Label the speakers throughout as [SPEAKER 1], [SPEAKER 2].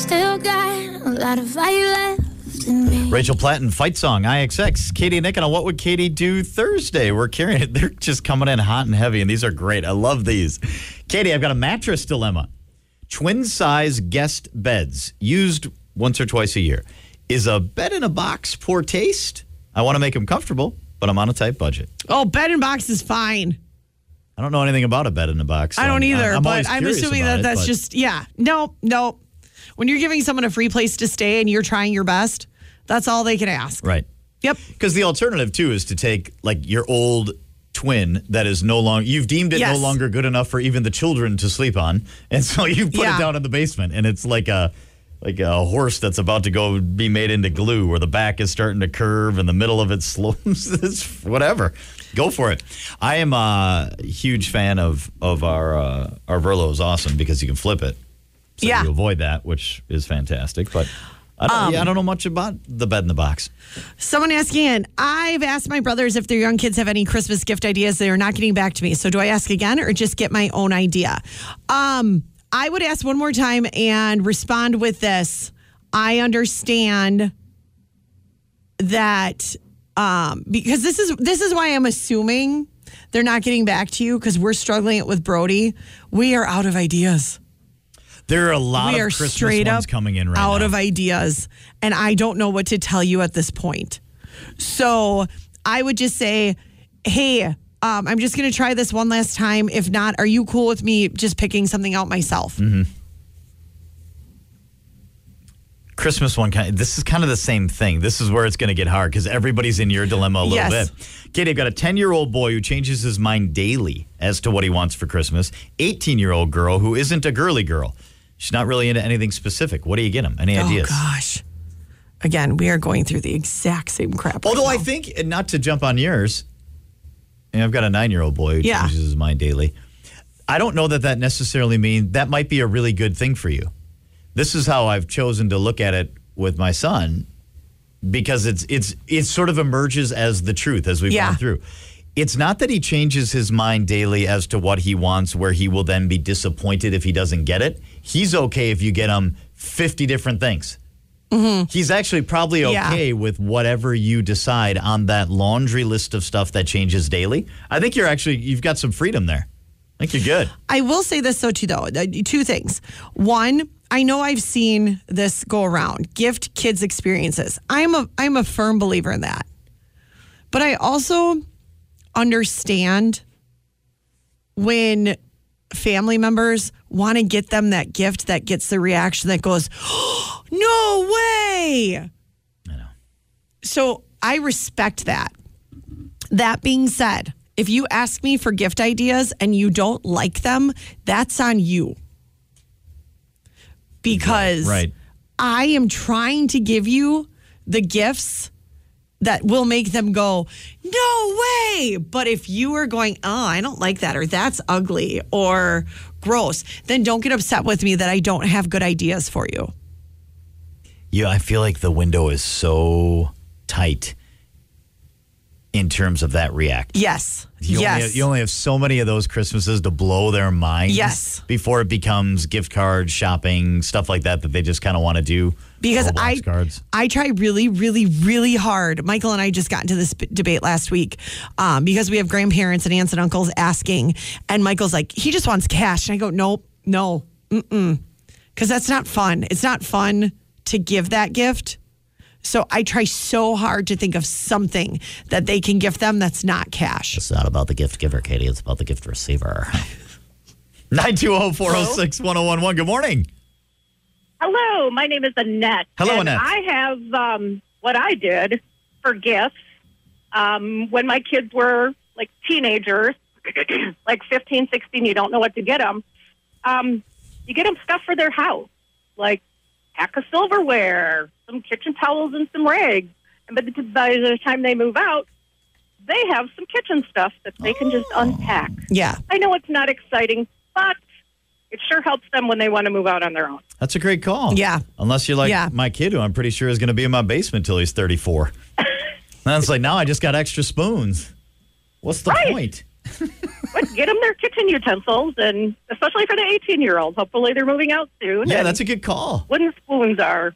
[SPEAKER 1] still got a lot of fire left in me.
[SPEAKER 2] Rachel Platten, Fight Song, IXX. Katie and Nick, and on What Would Katie Do Thursday? We're carrying it. They're just coming in hot and heavy, and these are great. I love these. Katie, I've got a mattress dilemma. Twin size guest beds, used once or twice a year. Is a bed in a box poor taste? I want to make them comfortable, but I'm on a tight budget.
[SPEAKER 3] Oh, bed in box is fine.
[SPEAKER 2] I don't know anything about a bed in a box. so
[SPEAKER 3] I don't
[SPEAKER 2] I'm-
[SPEAKER 3] either,
[SPEAKER 2] I'm
[SPEAKER 3] but I'm assuming that
[SPEAKER 2] it,
[SPEAKER 3] that's
[SPEAKER 2] but-
[SPEAKER 3] just yeah. No, no. When you're giving someone a free place to stay and you're trying your best, that's all they can ask.
[SPEAKER 2] right.
[SPEAKER 3] Yep.
[SPEAKER 2] Because the alternative too is to take like your old twin that is no longer you've deemed it
[SPEAKER 3] Yes.
[SPEAKER 2] no longer good enough for even the children to sleep on, and so you put
[SPEAKER 3] Yeah.
[SPEAKER 2] it down in the basement, and it's like a like a horse that's about to go be made into glue, where the back is starting to curve and the middle of it slopes. it's whatever. Go for it. I am a huge fan of of our uh, our Verlo is awesome because you can flip it. So
[SPEAKER 3] Yeah.
[SPEAKER 2] you avoid that, which is fantastic. But I don't,
[SPEAKER 3] Um,
[SPEAKER 2] yeah, I don't know much about the bed in the box.
[SPEAKER 3] Someone asking in, I've asked my brothers if their young kids have any Christmas gift ideas. They are not getting back to me. So do I ask again or just get my own idea? Um, I would ask one more time and respond with this. I understand that um, because this is this is why I'm assuming they're not getting back to you because we're struggling it with Brody. We are out of ideas.
[SPEAKER 2] There are a lot
[SPEAKER 3] we
[SPEAKER 2] of
[SPEAKER 3] are
[SPEAKER 2] Christmas
[SPEAKER 3] straight
[SPEAKER 2] ones
[SPEAKER 3] up
[SPEAKER 2] coming in right
[SPEAKER 3] out
[SPEAKER 2] now.
[SPEAKER 3] of ideas and i don't know what to tell you at this point so i would just say hey um, i'm just going to try this one last time if not are you cool with me just picking something out myself
[SPEAKER 2] Mm-hmm. Christmas one kind. This is kind of the same thing. This is where it's going to get hard because everybody's in your dilemma a little
[SPEAKER 3] Yes.
[SPEAKER 2] bit. Katie, I've got a ten-year-old boy who changes his mind daily as to what he wants for Christmas. Eighteen-year-old girl who isn't a girly girl. She's not really into anything specific. What do you get him? Any oh, ideas?
[SPEAKER 3] oh gosh again we are going through the exact same crap right
[SPEAKER 2] Although I think, and not to jump on yours, and I've got a nine-year-old boy who
[SPEAKER 3] Yeah.
[SPEAKER 2] changes his mind daily. I don't know that that necessarily means that might be a really good thing for you. This is how I've chosen to look at it with my son, because it's it's it sort of emerges as the truth as we've
[SPEAKER 3] Yeah.
[SPEAKER 2] gone through. It's not that he changes his mind daily as to what he wants, where he will then be disappointed if he doesn't get it. He's okay if you get him fifty different things. He's actually probably
[SPEAKER 3] Yeah.
[SPEAKER 2] okay with whatever you decide on that laundry list of stuff that changes daily. I think you're actually you've got some freedom there. I think you're good.
[SPEAKER 3] I will say this though too though. Uh, Two things. One, I know I've seen this go around. Gift kids experiences. I'm a I'm a firm believer in that. But I also understand when family members want to get them that gift that gets the reaction that goes, oh, "No way."
[SPEAKER 2] I know.
[SPEAKER 3] So I respect that. That being said, if you ask me for gift ideas and you don't like them, that's on you. Because
[SPEAKER 2] Right.
[SPEAKER 3] I am trying to give you the gifts that will make them go, no way. But if you are going, oh, I don't like that, or that's ugly, or gross, then don't get upset with me that I don't have good ideas for you.
[SPEAKER 2] Yeah, I feel like the window is so tight in terms of that react.
[SPEAKER 3] Yes.
[SPEAKER 2] You,
[SPEAKER 3] yes.
[SPEAKER 2] only have, you only have so many of those Christmases to blow their minds.
[SPEAKER 3] Yes.
[SPEAKER 2] Before it becomes gift cards, shopping, stuff like that that they just kind of want to do.
[SPEAKER 3] because I
[SPEAKER 2] cards.
[SPEAKER 3] I try really really really hard. Michael and I just got into this debate last week um, because we have grandparents and aunts and uncles asking, and Michael's like he just wants cash, and I go nope no mm because that's not fun. It's not fun to give that gift. So I try so hard to think of something that they can gift them that's not cash.
[SPEAKER 2] It's not about the gift giver, Katie. It's about the gift receiver. 920 406 1011. Good morning.
[SPEAKER 4] Hello, my name is Annette.
[SPEAKER 2] Hello,
[SPEAKER 4] and
[SPEAKER 2] Annette.
[SPEAKER 4] I have um, what I did for gifts um, when my kids were like teenagers, like 15, 16, you don't know what to get them. Um, you get them stuff for their house, like pack of silverware, some kitchen towels, and some rags. And by the, by the time they move out, they have some kitchen stuff that they can just oh. unpack.
[SPEAKER 3] Yeah.
[SPEAKER 4] I know it's not exciting, but it sure helps them when they want to move out on their own.
[SPEAKER 2] That's a great call.
[SPEAKER 3] Yeah.
[SPEAKER 2] Unless you're like
[SPEAKER 3] Yeah.
[SPEAKER 2] my kid, who I'm pretty sure is going to be in my basement till he's 34. and it's like, now I just got extra spoons. What's the
[SPEAKER 4] Right.
[SPEAKER 2] point?
[SPEAKER 4] But get them their kitchen utensils, and especially for the 18 year olds. Hopefully, they're moving out soon.
[SPEAKER 2] Yeah,
[SPEAKER 4] and
[SPEAKER 2] that's a good call.
[SPEAKER 4] wooden spoons are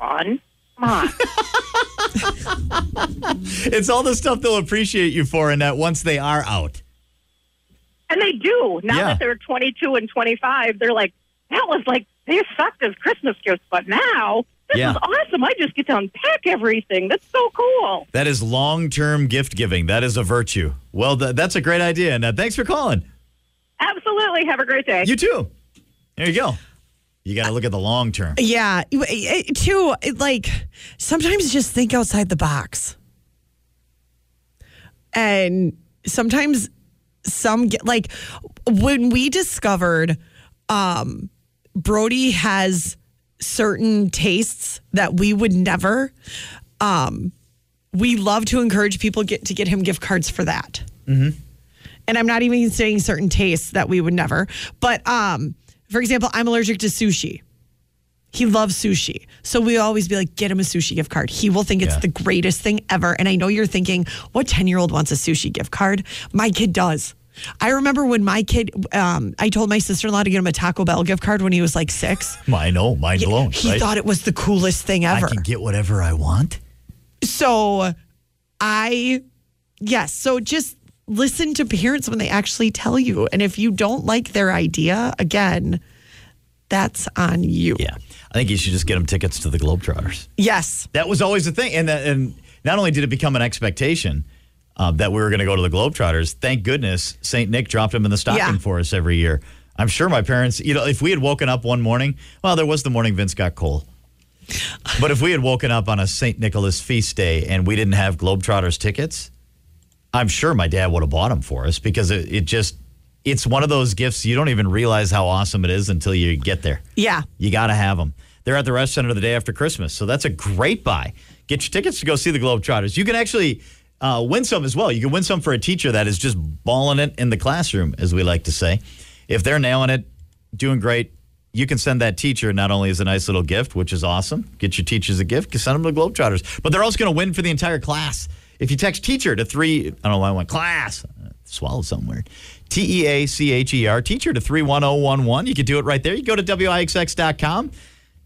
[SPEAKER 4] fun. Come on.
[SPEAKER 2] It's all the stuff they'll appreciate you for, and that once they are out.
[SPEAKER 4] and they do. Now
[SPEAKER 2] Yeah.
[SPEAKER 4] that they're 22 and 25, they're like, that was like, they sucked as Christmas gifts, but now this
[SPEAKER 2] Yeah.
[SPEAKER 4] is awesome. I just get to unpack everything. That's so cool.
[SPEAKER 2] That is long term gift giving. That is a virtue. Well, th- that's a great idea. And thanks for calling.
[SPEAKER 4] Absolutely. Have a great day.
[SPEAKER 2] You too. There you go. You got to look at the long term.
[SPEAKER 3] Yeah, too. Like sometimes just think outside the box, and sometimes some get like when we discovered um, Brody has certain tastes that we would never. Um, we love to encourage people get to get him gift cards for that. And I'm not even saying certain tastes that we would never. But um, for example, I'm allergic to sushi. He loves sushi. So we always be like, get him a sushi gift card. He will think it's
[SPEAKER 2] Yeah.
[SPEAKER 3] the greatest thing ever. And I know you're thinking, what 10 year old wants a sushi gift card? My kid does. I remember when my kid, um, I told my sister in law to get him a Taco Bell gift card when he was like six.
[SPEAKER 2] I know, mind blown.
[SPEAKER 3] He
[SPEAKER 2] right?
[SPEAKER 3] thought it was the coolest thing ever.
[SPEAKER 2] I can get whatever I want.
[SPEAKER 3] So I, yes. So just listen to parents when they actually tell you. And if you don't like their idea, again, that's on you.
[SPEAKER 2] Yeah. I think you should just get them tickets to the Globetrotters.
[SPEAKER 3] Yes.
[SPEAKER 2] That was always the thing. And, that, and not only did it become an expectation uh, that we were going to go to the Globetrotters, thank goodness St. Nick dropped them in the stocking
[SPEAKER 3] Yeah.
[SPEAKER 2] for us every year. I'm sure my parents, you know, if we had woken up one morning, well, there was the morning Vince got coal. But if we had woken up on a St. Nicholas feast day and we didn't have Globetrotters tickets, I'm sure my dad would have bought them for us because it, it just, it's one of those gifts you don't even realize how awesome it is until you get there.
[SPEAKER 3] Yeah.
[SPEAKER 2] You got to have them. They're at the Resch Center the day after Christmas. So that's a great buy. Get your tickets to go see the Globetrotters. You can actually uh, win some as well. You can win some for a teacher that is just balling it in the classroom, as we like to say. If they're nailing it, doing great, you can send that teacher not only as a nice little gift, which is awesome. Get your teachers a gift, send them to the Globetrotters. But they're also going to win for the entire class. If you text teacher to three, I don't know why I went class, uh, swallowed something weird. T E A C H E R, teacher to 31011. You could do it right there. You go to WIXX.com.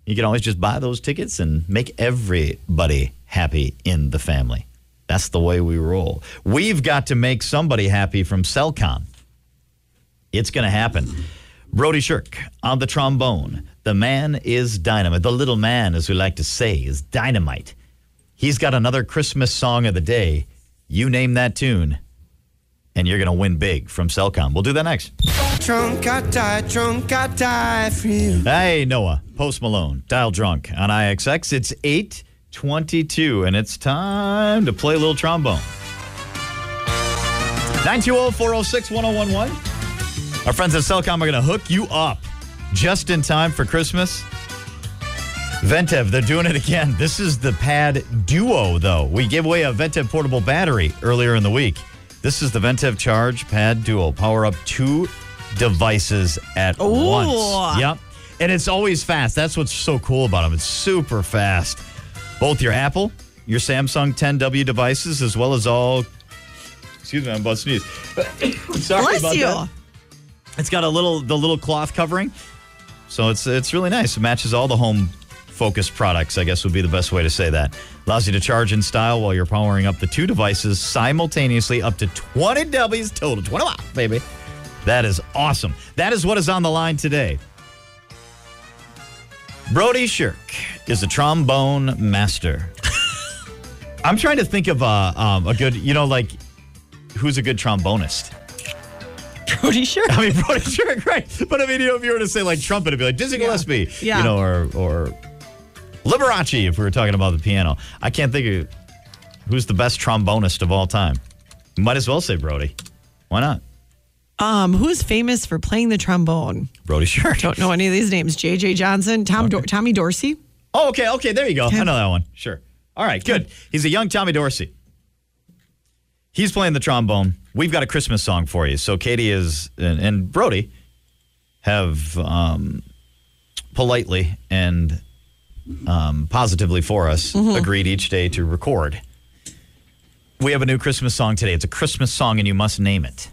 [SPEAKER 2] You can always just buy those tickets and make everybody happy in the family. That's the way we roll. We've got to make somebody happy from Cellcom. It's going to happen. Brody Shirk on the trombone. The man is dynamite. The little man, as we like to say, is dynamite. He's got another Christmas song of the day. You name that tune, and you're going to win big from Cellcom. We'll do that next.
[SPEAKER 5] Drunk, I die, drunk, I die for you.
[SPEAKER 2] Hey, Noah, Post Malone, Dial Drunk on IXX. It's 822, and it's time to play a little trombone. 920 406 1011. Our friends at Cellcom are going to hook you up just in time for Christmas. Ventev, they're doing it again. This is the Pad Duo, though. We gave away a Ventev portable battery earlier in the week. This is the Ventev Charge Pad Duo. Power up two devices at
[SPEAKER 3] Ooh.
[SPEAKER 2] once. Yep. And it's always fast. That's what's so cool about them. It's super fast. Both your Apple, your Samsung 10W devices, as well as all. Excuse me, I'm about to sneeze. Sorry
[SPEAKER 3] Bless
[SPEAKER 2] about
[SPEAKER 3] you.
[SPEAKER 2] that. It's got a little the little cloth covering, so it's it's really nice. It matches all the home focused products. I guess would be the best way to say that. Allows you to charge in style while you're powering up the two devices simultaneously, up to 20 W's total. 20 watts, baby. That is awesome. That is what is on the line today. Brody Shirk is a trombone master. I'm trying to think of a, um, a good, you know, like who's a good trombonist.
[SPEAKER 3] Brody, sure.
[SPEAKER 2] I mean, Brody Shirk, right? But I mean, you know, if you were to say like trumpet, it'd be like Dizzy Gillespie,
[SPEAKER 3] Yeah.
[SPEAKER 2] you know, or or Liberace if we were talking about the piano. I can't think of who's the best trombonist of all time. Might as well say Brody. Why not?
[SPEAKER 3] Um, who's famous for playing the trombone?
[SPEAKER 2] Brody Sure.
[SPEAKER 3] Don't know any of these names. J.J. Johnson, Tom, Dor- Tommy Dorsey.
[SPEAKER 2] Oh, okay, okay, there you go.
[SPEAKER 3] Okay.
[SPEAKER 2] I know that one. Sure. All right, good. He's a young Tommy Dorsey. He's playing the trombone. We've got a Christmas song for you. So Katie is and, and Brody have um, politely and um, positively for us agreed each day to record. We have a new Christmas song today. It's a Christmas song, and you must name it.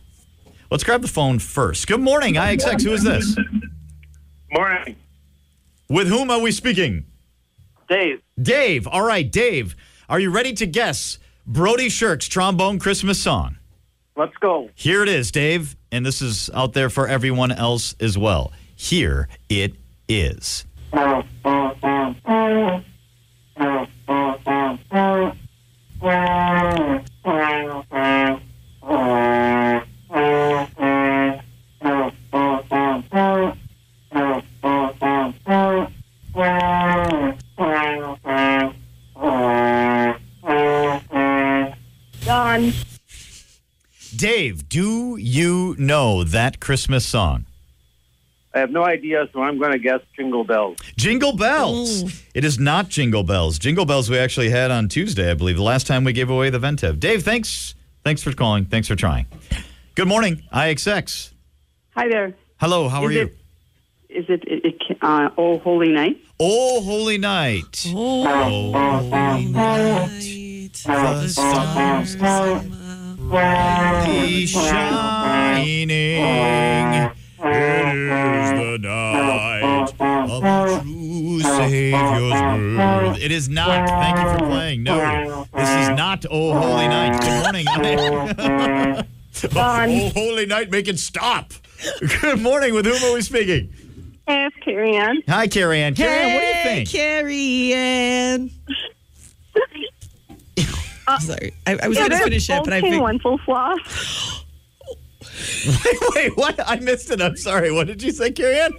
[SPEAKER 2] Let's grab the phone first. Good morning, IXX. Who is this?
[SPEAKER 6] Morning.
[SPEAKER 2] With whom are we speaking?
[SPEAKER 6] Dave.
[SPEAKER 2] Dave. All right, Dave. Are you ready to guess Brody Shirk's trombone Christmas song?
[SPEAKER 6] Let's go.
[SPEAKER 2] Here it is, Dave, and this is out there for everyone else as well. Here it is.
[SPEAKER 4] Done.
[SPEAKER 2] Dave, do you know that Christmas song?
[SPEAKER 6] I have no idea, so I'm going to guess Jingle Bells.
[SPEAKER 2] Jingle Bells. It is not Jingle Bells. Jingle Bells we actually had on Tuesday, I believe, the last time we gave away the Ventev. Dave, thanks. Thanks for calling. Thanks for trying. Good morning, IXX.
[SPEAKER 7] Hi there.
[SPEAKER 2] Hello, how are
[SPEAKER 7] Is
[SPEAKER 2] you?
[SPEAKER 7] it- Is it, it, it uh, Oh Holy Night?
[SPEAKER 2] Oh, holy night.
[SPEAKER 3] Oh,
[SPEAKER 2] holy
[SPEAKER 3] night,
[SPEAKER 2] the stars brightly shining. It is the night of true Savior's birth. It is not. Thank you for playing. No, this is not Oh Holy Night. Good morning. oh Holy Night, make it stop. Good morning. With whom are we speaking?
[SPEAKER 4] Hey, it's Carrie Ann.
[SPEAKER 2] Hi, Carrie Ann. Carrie Ann, what do you think?
[SPEAKER 3] Carrie Ann. Uh, Sorry, I, I was
[SPEAKER 4] It
[SPEAKER 3] going to finish it, but I
[SPEAKER 4] King
[SPEAKER 3] think
[SPEAKER 4] Wenceslas.
[SPEAKER 2] Wait, wait, what? I missed it. I'm sorry. What did you say, Carrie Ann?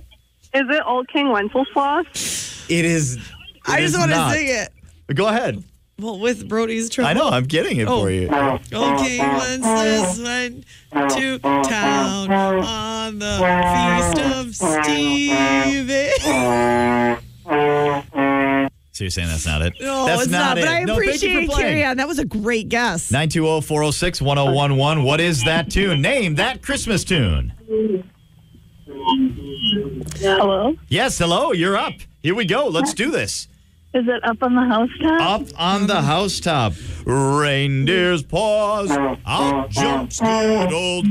[SPEAKER 4] Is it Old King Wenceslas?
[SPEAKER 2] It is.
[SPEAKER 3] I just
[SPEAKER 2] is
[SPEAKER 3] want to sing it.
[SPEAKER 2] Go ahead.
[SPEAKER 3] Well, with Brody's trouble.
[SPEAKER 2] I know. I'm getting it
[SPEAKER 3] Oh.
[SPEAKER 2] for you.
[SPEAKER 3] Okay, Wenceslas went to town on the feast of Stephen.
[SPEAKER 2] So you're saying that's not it?
[SPEAKER 3] No,
[SPEAKER 2] that's
[SPEAKER 3] it's not.
[SPEAKER 2] it.
[SPEAKER 3] But I
[SPEAKER 2] no, thank you
[SPEAKER 3] appreciate
[SPEAKER 2] for playing.
[SPEAKER 3] Carrie Ann. That was a great guess.
[SPEAKER 2] 920-406-1011. What is that tune? Name that Christmas tune.
[SPEAKER 4] Hello?
[SPEAKER 2] Yes, hello. You're up. Here we go. Let's do this.
[SPEAKER 4] Is it up on the housetop?
[SPEAKER 2] Up on the housetop, reindeer's paws, out jumps good old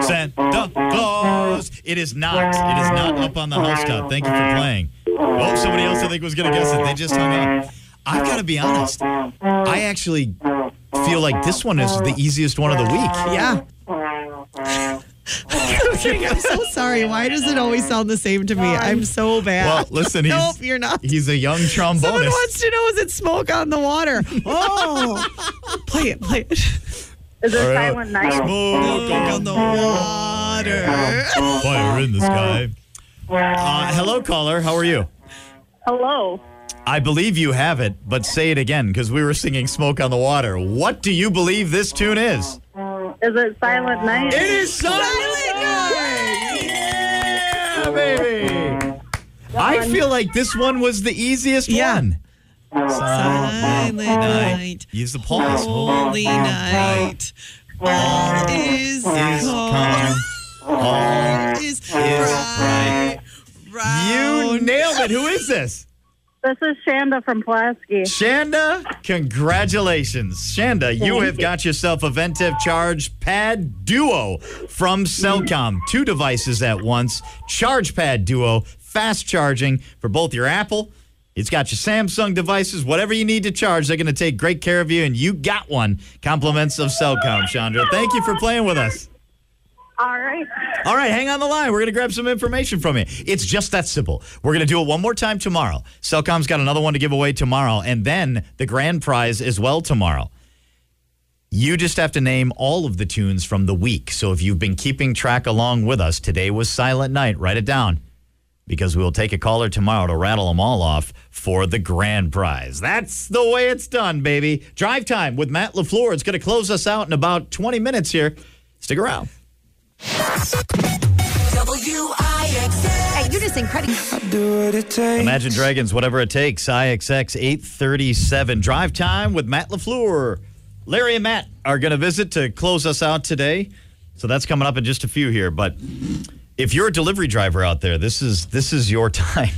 [SPEAKER 2] Santa Claus. It is not. It is not up on the housetop. Thank you for playing. Oh, somebody else I think was going to guess it. They just hung up. I've got to be honest. I actually feel like this one is the easiest one of the week.
[SPEAKER 3] Yeah. I'm so sorry. Why does it always sound the same to me? I'm so bad.
[SPEAKER 2] Well, listen, he's,
[SPEAKER 3] nope, you're not.
[SPEAKER 2] he's a young
[SPEAKER 3] Someone wants to know is it smoke on the water? Oh, play it, play it.
[SPEAKER 4] Is it
[SPEAKER 2] All right.
[SPEAKER 4] Silent Night?
[SPEAKER 2] Smoke
[SPEAKER 3] on the water.
[SPEAKER 2] Fire in the sky. Uh, hello, caller. How are you?
[SPEAKER 4] Hello?
[SPEAKER 2] I believe you have it, but say it again because we were singing Smoke on the Water. What do you believe this tune is?
[SPEAKER 4] Is it Silent Night?
[SPEAKER 2] It is Silent Night! Yeah, baby! I feel like this one was the easiest
[SPEAKER 3] Yeah.
[SPEAKER 2] one.
[SPEAKER 3] Silent night,
[SPEAKER 2] Use the pause.
[SPEAKER 3] holy night. All is
[SPEAKER 2] Is
[SPEAKER 3] calm.
[SPEAKER 2] calm. All
[SPEAKER 3] Is
[SPEAKER 2] bright.
[SPEAKER 3] Bright.
[SPEAKER 2] You nailed it. Who is this?
[SPEAKER 4] This is Shanda from Pulaski.
[SPEAKER 2] Shanda, congratulations. Shanda, you have got yourself a Ventev Charge Pad Duo from Cellcom. Two devices at once. Charge Pad Duo, fast charging for both your Apple. It's got your Samsung devices, whatever you need to charge, they're going to take great care of you, and you got one. Compliments of Cellcom, Chandra. Thank you for playing with us.
[SPEAKER 4] All right.
[SPEAKER 2] All right, hang on the line. We're going to grab some information from you. It's just that simple. We're going to do it one more time tomorrow. Cellcom's got another one to give away tomorrow, and then the grand prize as well tomorrow. You just have to name all of the tunes from the week. So if you've been keeping track along with us, today was Silent Night. Write it down because we will take a caller tomorrow to rattle them all off for the grand prize. That's the way it's done, baby. Drive time with Matt LaFleur. It's going to close us out in about 20 minutes here. Stick around.
[SPEAKER 8] Hey, you're just incredible.
[SPEAKER 5] Do what it takes.
[SPEAKER 2] Imagine Dragons, whatever it takes. IXX 837. Drive time with Matt LaFleur. Larry and Matt are going to visit to close us out today. So that's coming up in just a few here. But if you're a delivery driver out there, this is this is your time.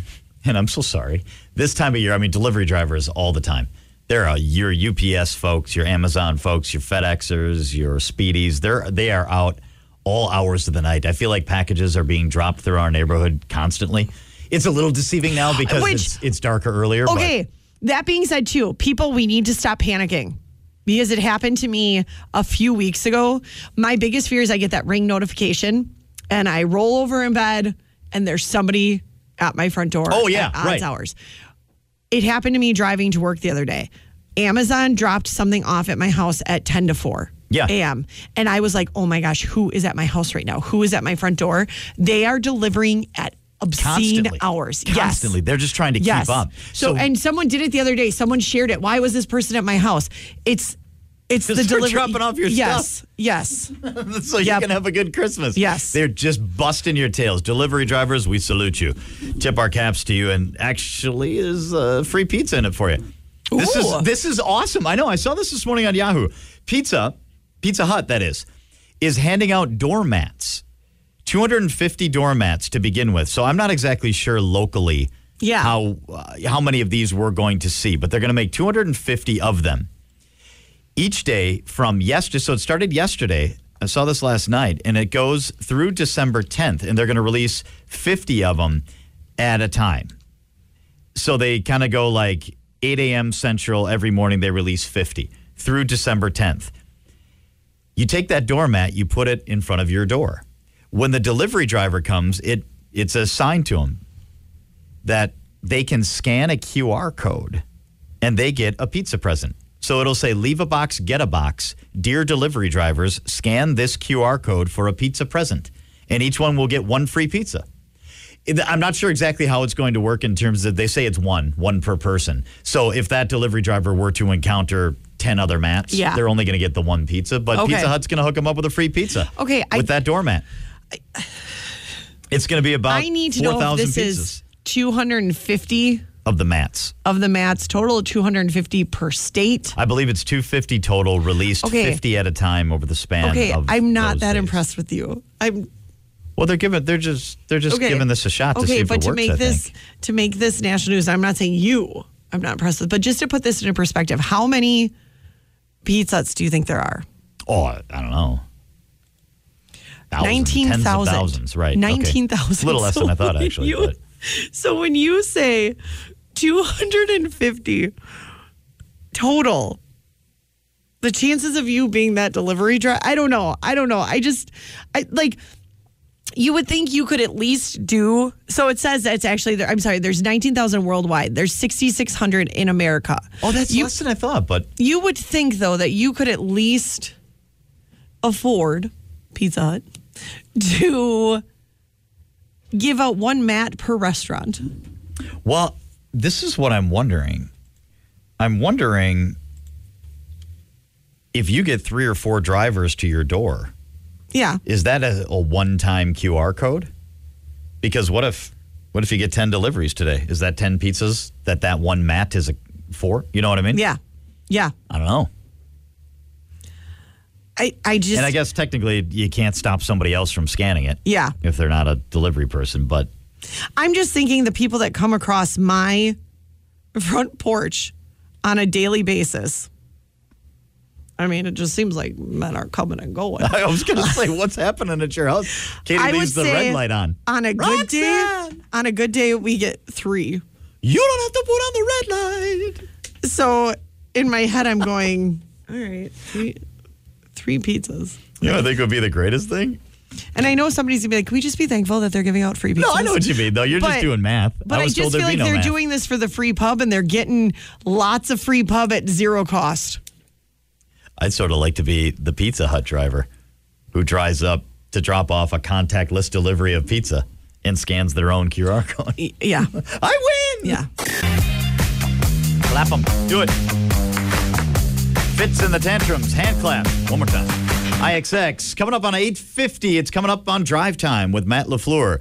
[SPEAKER 2] And I'm so sorry. This time of year, I mean, delivery drivers all the time. There are your UPS folks, your Amazon folks, your FedExers, your Speedies. They're they are out all hours of the night. I feel like packages are being dropped through our neighborhood constantly. It's a little deceiving now because
[SPEAKER 3] Which-
[SPEAKER 2] it's, it's darker earlier. but-
[SPEAKER 3] Okay. That being said, too, people, we need to stop panicking because it happened to me a few weeks ago. My biggest fear is I get that ring notification and I roll over in bed and there's somebody at my front door.
[SPEAKER 2] Oh, yeah,
[SPEAKER 3] at
[SPEAKER 2] right.
[SPEAKER 3] hours. It happened to me driving to work the other day. Amazon dropped something off at my house at 10 to 4
[SPEAKER 2] Yeah.
[SPEAKER 3] a.m. And I was like, oh my gosh, who is at my house right now? Who is at my front door? They are delivering at obscene
[SPEAKER 2] Constantly.
[SPEAKER 3] hours.
[SPEAKER 2] Constantly.
[SPEAKER 3] Yes.
[SPEAKER 2] They're just trying to
[SPEAKER 3] Yes.
[SPEAKER 2] keep up.
[SPEAKER 3] So, and someone did it the other day. Someone shared it. Why was this person at my house? It's it's the
[SPEAKER 2] They're
[SPEAKER 3] delivery.
[SPEAKER 2] dropping off your
[SPEAKER 3] yes,
[SPEAKER 2] stuff.
[SPEAKER 3] Yes.
[SPEAKER 2] so you can have a good Christmas.
[SPEAKER 3] Yes.
[SPEAKER 2] They're just busting your tails. Delivery drivers, we salute you. Tip our caps to you, and actually is uh, free pizza in it for you. This
[SPEAKER 3] Ooh.
[SPEAKER 2] is this is awesome. I know. I saw this this morning on Yahoo. Pizza, Pizza Hut, that is, is handing out doormats. 250 doormats to begin with. So I'm not exactly sure locally
[SPEAKER 3] Yeah.
[SPEAKER 2] how uh, how many of these we're going to see, but they're going to make 250 of them each day from yesterday. So it started yesterday. I saw this last night, and it goes through December 10th, and they're going to release 50 of them at a time. So they kind of go like 8 a.m. Central every morning. They release 50 through December 10th. You take that doormat, you put it in front of your door. When the delivery driver comes, it it's a sign to them that they can scan a QR code and they get a pizza present. So it'll say, leave a box, get a box. Dear delivery drivers, scan this QR code for a pizza present. And each one will get one free pizza. I'm not sure exactly how it's going to work in terms of they say it's one, one per person. So if that delivery driver were to encounter 10 other mats,
[SPEAKER 3] Yeah.
[SPEAKER 2] they're only going to get the one pizza. But
[SPEAKER 3] Okay.
[SPEAKER 2] Pizza Hut's going to hook them up with a free pizza.
[SPEAKER 3] Okay, I-
[SPEAKER 2] With that doormat. It's going to be about
[SPEAKER 3] I need to know if this
[SPEAKER 2] pizzas
[SPEAKER 3] is 250
[SPEAKER 2] of the mats.
[SPEAKER 3] of the mats total, 250 per state.
[SPEAKER 2] I believe it's 250 total, released
[SPEAKER 3] Okay.
[SPEAKER 2] 50 at a time over the span.
[SPEAKER 3] Okay,
[SPEAKER 2] of
[SPEAKER 3] I'm not that
[SPEAKER 2] days.
[SPEAKER 3] impressed with you. I'm
[SPEAKER 2] Well, they're giving, they're just, they're just
[SPEAKER 3] okay.
[SPEAKER 2] giving this a shot to
[SPEAKER 3] okay,
[SPEAKER 2] see if
[SPEAKER 3] but
[SPEAKER 2] it
[SPEAKER 3] to
[SPEAKER 2] works.
[SPEAKER 3] make
[SPEAKER 2] I
[SPEAKER 3] this
[SPEAKER 2] think.
[SPEAKER 3] to make this national news, I'm not saying you. I'm not impressed with, but just to put this into perspective, how many Pizza Huts do you think there are?
[SPEAKER 2] Oh, I don't know. Thousands,
[SPEAKER 3] Nineteen
[SPEAKER 2] tens. Thousands, right?
[SPEAKER 3] Nineteen thousand.
[SPEAKER 2] It's a little less than I thought, actually. but
[SPEAKER 3] so when you say 250 total, the chances of you being that delivery driver, I don't know. I don't know. I just, I like. You would think you could at least do. So it says that it's actually there. I'm sorry. There's 19,000 worldwide. There's 6,600 in America.
[SPEAKER 2] oh, that's
[SPEAKER 3] you,
[SPEAKER 2] less than I thought. But
[SPEAKER 3] you would think though that you could at least afford Pizza Hut to give out one mat per restaurant.
[SPEAKER 2] well, this is what I'm wondering. I'm wondering if you get three or four drivers to your door.
[SPEAKER 3] Yeah.
[SPEAKER 2] is that a, a one-time QR code? Because what if what if you get 10 deliveries today? Is that 10 pizzas that that one mat is a, for? You know what I mean?
[SPEAKER 3] Yeah. Yeah.
[SPEAKER 2] I don't know.
[SPEAKER 3] I, I just
[SPEAKER 2] And I guess technically you can't stop somebody else from scanning it
[SPEAKER 3] Yeah.
[SPEAKER 2] if they're not a delivery person, but
[SPEAKER 3] I'm just thinking the people that come across my front porch on a daily basis. I mean, it just seems like men are coming and going.
[SPEAKER 2] I was going to say what's happening at your house? Katie
[SPEAKER 3] I
[SPEAKER 2] leaves the red light on.
[SPEAKER 3] On a good day, on a good day, we get three.
[SPEAKER 2] You don't have to put on the red light.
[SPEAKER 3] So in my head, I'm going, all right, three, three pizzas.
[SPEAKER 2] You know, I think would be the greatest thing.
[SPEAKER 3] And I know somebody's gonna be like, can we just be thankful that they're giving out free pizzas?
[SPEAKER 2] No, I know what you mean, though. You're just doing math.
[SPEAKER 3] But I,
[SPEAKER 2] was
[SPEAKER 3] just feel like
[SPEAKER 2] no
[SPEAKER 3] they're
[SPEAKER 2] math.
[SPEAKER 3] doing this for the free pub and they're getting lots of free pub at zero cost.
[SPEAKER 2] I'd sort of like to be the Pizza Hut driver who drives up to drop off a contactless delivery of pizza and scans their own QR code.
[SPEAKER 3] Yeah.
[SPEAKER 2] I win!
[SPEAKER 3] Yeah.
[SPEAKER 2] Clap them. Do it. Fits in the tantrums. Hand clap. One more time. IXX coming up on 850. It's coming up on Drive Time with Matt LaFleur.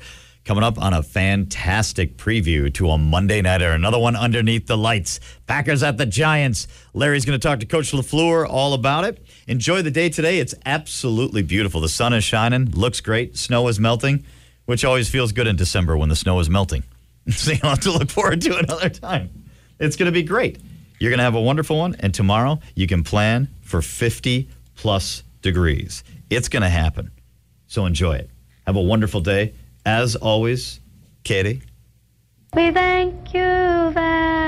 [SPEAKER 2] Coming up on a fantastic preview to a Monday nighter. Another one underneath the lights. Packers at the Giants. Larry's going to talk to Coach LaFleur all about it. Enjoy the day today. It's absolutely beautiful. The sun is shining. Looks great. Snow is melting, which always feels good in December when the snow is melting. so you'll have to look forward to another time. It's going to be great. You're going to have a wonderful one. And tomorrow, you can plan for 50 plus degrees. It's going to happen. So enjoy it. Have a wonderful day. As always, Katie.
[SPEAKER 1] We thank you very